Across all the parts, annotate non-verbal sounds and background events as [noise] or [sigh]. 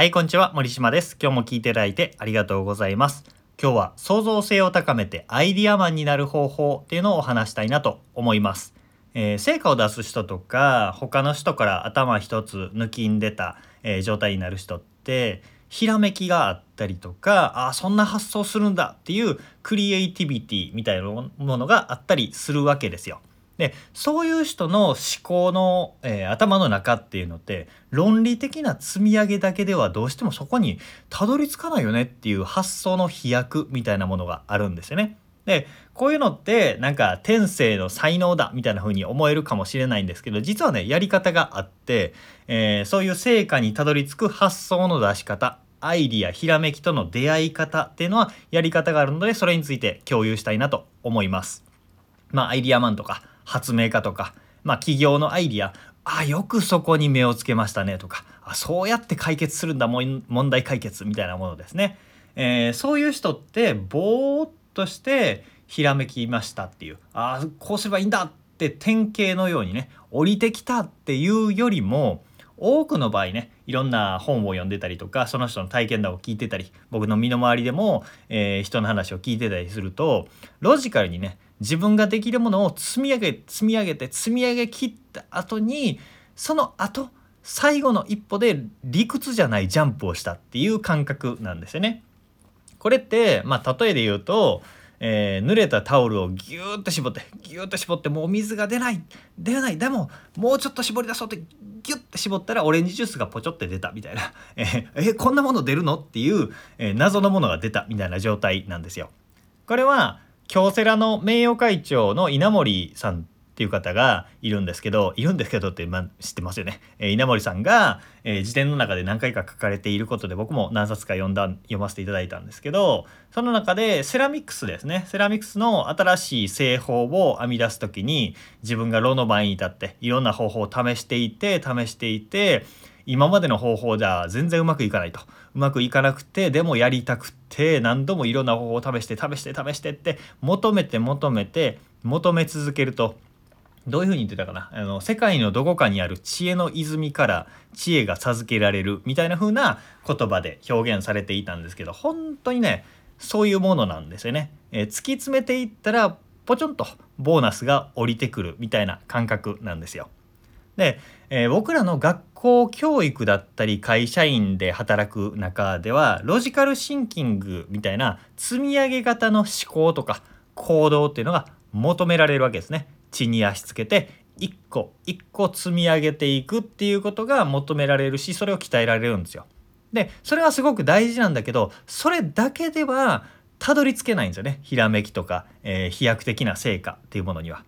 はい、こんにちは。森島です。今日も聞いていただいてありがとうございます。今日は創造性を高めてアイディアマンになる方法っていうのをお話したいなと思います。えー成果を出す人とか他の人から頭一つ抜きん出た、えー状態になる人ってひらめきがあったりとかあそんな発想するんだっていうクリエイティビティみたいなものがあったりするわけですよ。でそういう人の思考の、えー頭の中っていうのって論理的な積み上げだけではどうしてもそこにたどり着かないよねっていう発想の飛躍みたいなものがあるんですよね。でこういうのってなんか天性の才能だみたいな風に思えるかもしれないんですけど実はねやり方があって、えーそういう成果にたどり着く発想の出し方アイディアひらめきとの出会い方っていうのはやり方があるのでそれについて共有したいなと思います。まあ、アイディアマンとか発明家とか、まあ、企業のアイディアあよくそこに目をつけましたねとかあそうやって解決するんだ問題解決みたいなものですね、えーそういう人ってぼーっとしてひらめきましたっていうあこうすればいいんだって典型のようにね降りてきたっていうよりも多くの場合ねいろんな本を読んでたりとかその人の体験談を聞いてたり僕の身の回りでも、えー人の話を聞いてたりするとロジカルにね自分ができるものを積み上げ積み上げて積み上げ切った後にその後最後の一歩で理屈じゃないジャンプをしたっていう感覚なんですよね。これってまあ例えで言うと、えー濡れたタオルをギューッと絞ってギューッと絞ってもう水が出ない出ないでももうちょっと絞り出そうって絞ったらオレンジジュースがポチョって出たみたいな [laughs] えーえこんなもの出るの？っていう、えー謎のものが出たみたいな状態なんですよ。これは京セラの名誉会長の稲森さんっていう方がいるんですけどいるんですけどって、ま、知ってますよね、えー稲森さんが、えー辞典の中で何回か書かれていることで僕も何冊か読んだ読ませていただいたんですけどその中でセラミックスですね。セラミックスの新しい製法を編み出す時に自分が炉の前に立っていろんな方法を試していて試していて今までの方法じゃ全然うまくいかないと。うまくいかなくてでもやりたくて何度もいろんな方法を試して試して試してって求めて求めて求め続けるとどういうふうに言ってたかな？あの世界のどこかにある知恵の泉から知恵が授けられるみたいな風な言葉で表現されていたんですけど本当にねそういうものなんですよね。えー突き詰めていったらポチョンとボーナスが降りてくるみたいな感覚なんですよ。で、えー僕らの学校教育だったり会社員で働く中ではロジカルシンキングみたいな積み上げ型の思考とか行動っていうのが求められるわけですね。地に足つけて一個一個積み上げていくっていうことが求められるしそれを鍛えられるんですよ。でそれはすごく大事なんだけどそれだけではたどり着けないんですよねひらめきとか、えー飛躍的な成果っていうものには。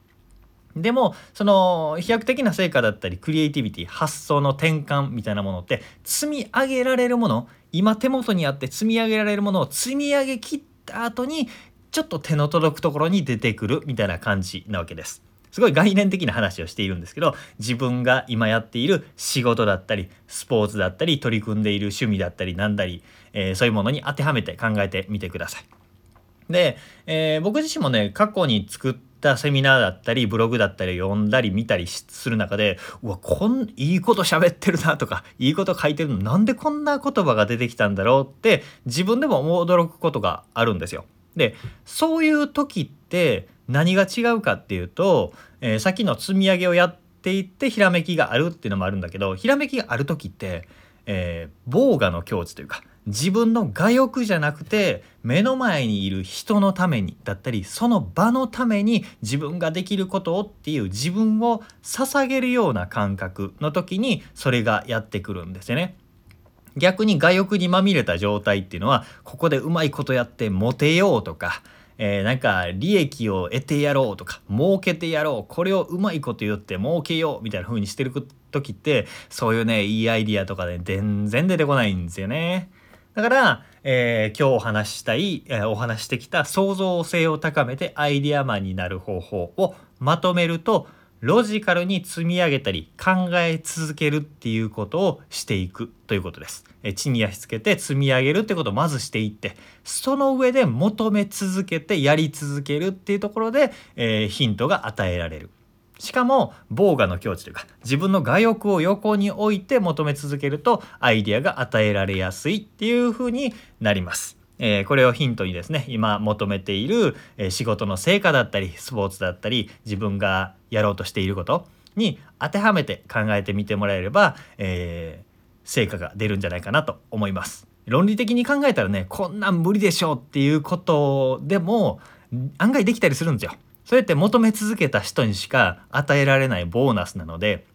でもその飛躍的な成果だったりクリエイティビティ発想の転換みたいなものって積み上げられるもの今手元にあって積み上げられるものを積み上げ切った後にちょっと手の届くところに出てくるみたいな感じなわけです。すごい概念的な話をしているんですけど自分が今やっている仕事だったりスポーツだったり取り組んでいる趣味だったりなんだり、えーそういうものに当てはめて考えてみてください。で、えー僕自身もね過去に作ったセミナーだったりブログだったり読んだり見たりする中でうわこんいいこと喋ってるなとかいいこと書いてるのなんでこんな言葉が出てきたんだろうって自分でも驚くことがあるんですよ。でそういう時って何が違うかっていうと、えーさっきの積み上げをやっていってひらめきがあるっていうのもあるんだけどひらめきがある時って、えー、防我の境地というか自分の我欲じゃなくて目の前にいる人のためにだったりその場のために自分ができることをっていう自分を捧げるような感覚の時にそれがやってくるんですよね。逆に我欲にまみれた状態っていうのはここでうまいことやってモテようとか、えーなんか利益を得てやろうとか儲けてやろうこれをうまいこと言って儲けようみたいな風にしてる時ってそういうねいいアイディアとかで全然出てこないんですよね。だから、えー今日お話ししたい、えーお話してきた創造性を高めてアイディアマンになる方法をまとめるとロジカルに積み上げたり考え続けるっていうことをしていくということです。え地に足つけて積み上げるってことをまずしていってその上で求め続けてやり続けるっていうところで、えーヒントが与えられる。しかも防我の境地というか自分の我欲を横に置いて求め続けるとアイデアが与えられやすいっていう風になります。えー、これをヒントにですね今求めている、え、仕事の成果だったりスポーツだったり自分がやろうとしていることに当てはめて考えてみてもらえれば、えー、成果が出るんじゃないかなと思います。論理的に考えたらねこんなん無理でしょうっていうことでも案外できたりするんですよ。そうやって求め続けた人にしか与えられないボーナスなので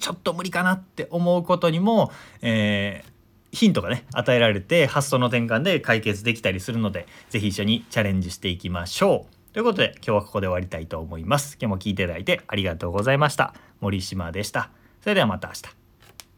ちょっと無理かなって思うことにも、えー、ヒントがね与えられて発想の転換で解決できたりするので是非一緒にチャレンジしていきましょう。ということで今日はここで終わりたいと思います。今日も聴いていただいてありがとうございました。森島でした。それではまた明日。